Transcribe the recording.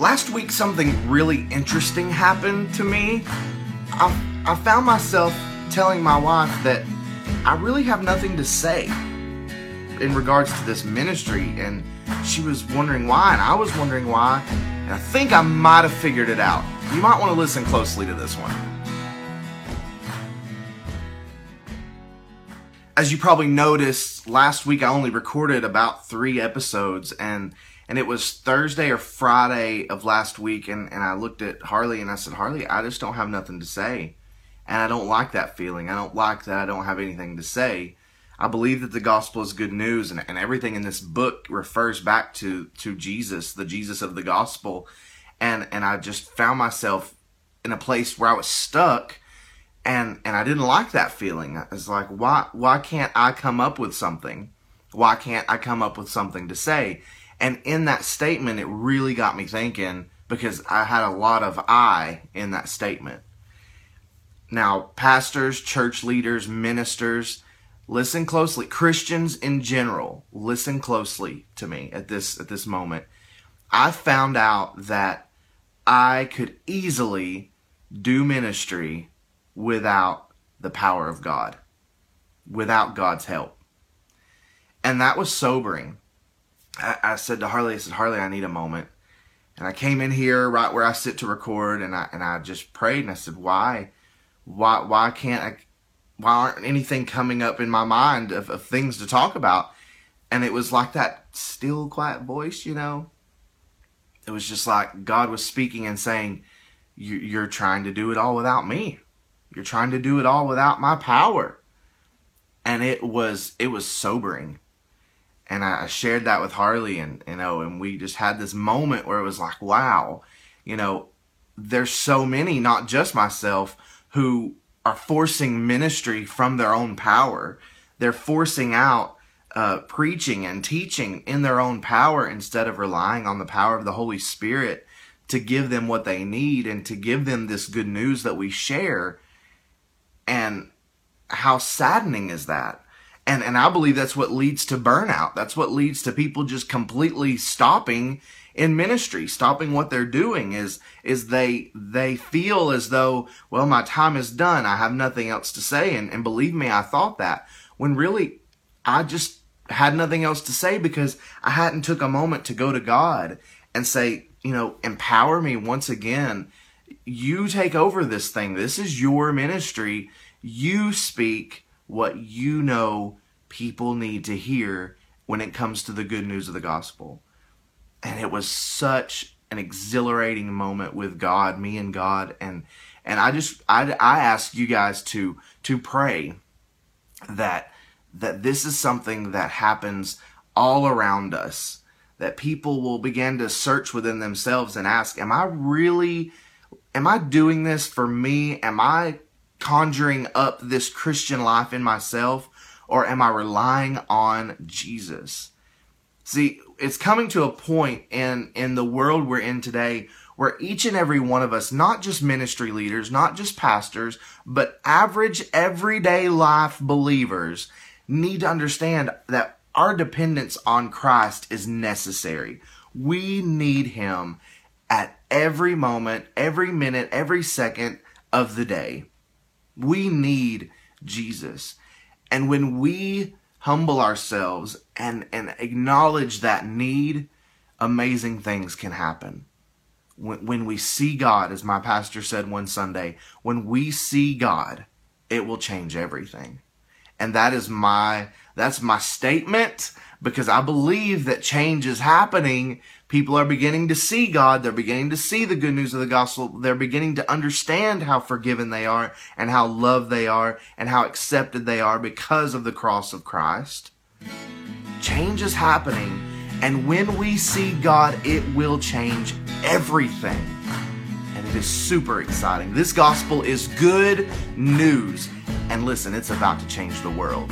Last week, something really interesting happened to me. I, I found myself telling my wife that I really have nothing to say in regards to this ministry, and she was wondering why, and I was wondering why, and I think I might have figured it out. You might want to listen closely to this one. As you probably noticed, last week I only recorded about three episodes, and and it was Thursday or Friday of last week, and, and I looked at Harley and I said, Harley, I just don't have nothing to say. And I don't like that feeling. I don't like that I don't have anything to say. I believe that the gospel is good news, and, and everything in this book refers back to, to Jesus, the Jesus of the gospel. And, and I just found myself in a place where I was stuck and and I didn't like that feeling. It's like, why why can't I come up with something? Why can't I come up with something to say? And in that statement, it really got me thinking because I had a lot of I in that statement. Now, pastors, church leaders, ministers, listen closely. Christians in general, listen closely to me at this at this moment. I found out that I could easily do ministry without the power of God, without God's help. And that was sobering I, I said to Harley, I said, Harley, I need a moment. And I came in here right where I sit to record and I and I just prayed and I said, Why? Why why can't I why aren't anything coming up in my mind of, of things to talk about? And it was like that still quiet voice, you know. It was just like God was speaking and saying, You're trying to do it all without me. You're trying to do it all without my power. And it was it was sobering. And I shared that with Harley and you know and we just had this moment where it was like wow you know there's so many not just myself who are forcing ministry from their own power. They're forcing out uh, preaching and teaching in their own power instead of relying on the power of the Holy Spirit to give them what they need and to give them this good news that we share and how saddening is that and and I believe that's what leads to burnout. That's what leads to people just completely stopping in ministry, stopping what they're doing is is they they feel as though, well, my time is done. I have nothing else to say. And, and believe me, I thought that. When really I just had nothing else to say because I hadn't took a moment to go to God and say, you know, empower me once again. You take over this thing. This is your ministry. You speak what you know people need to hear when it comes to the good news of the gospel. And it was such an exhilarating moment with God, me and God, and and I just I, I ask you guys to to pray that that this is something that happens all around us that people will begin to search within themselves and ask am i really am i doing this for me am i conjuring up this christian life in myself or am I relying on Jesus? See, it's coming to a point in, in the world we're in today where each and every one of us, not just ministry leaders, not just pastors, but average everyday life believers need to understand that our dependence on Christ is necessary. We need Him at every moment, every minute, every second of the day. We need Jesus. And when we humble ourselves and, and acknowledge that need, amazing things can happen. When, when we see God, as my pastor said one Sunday, when we see God, it will change everything. And that is my, that's my statement because I believe that change is happening People are beginning to see God. They're beginning to see the good news of the gospel. They're beginning to understand how forgiven they are and how loved they are and how accepted they are because of the cross of Christ. Change is happening. And when we see God, it will change everything. And it is super exciting. This gospel is good news. And listen, it's about to change the world.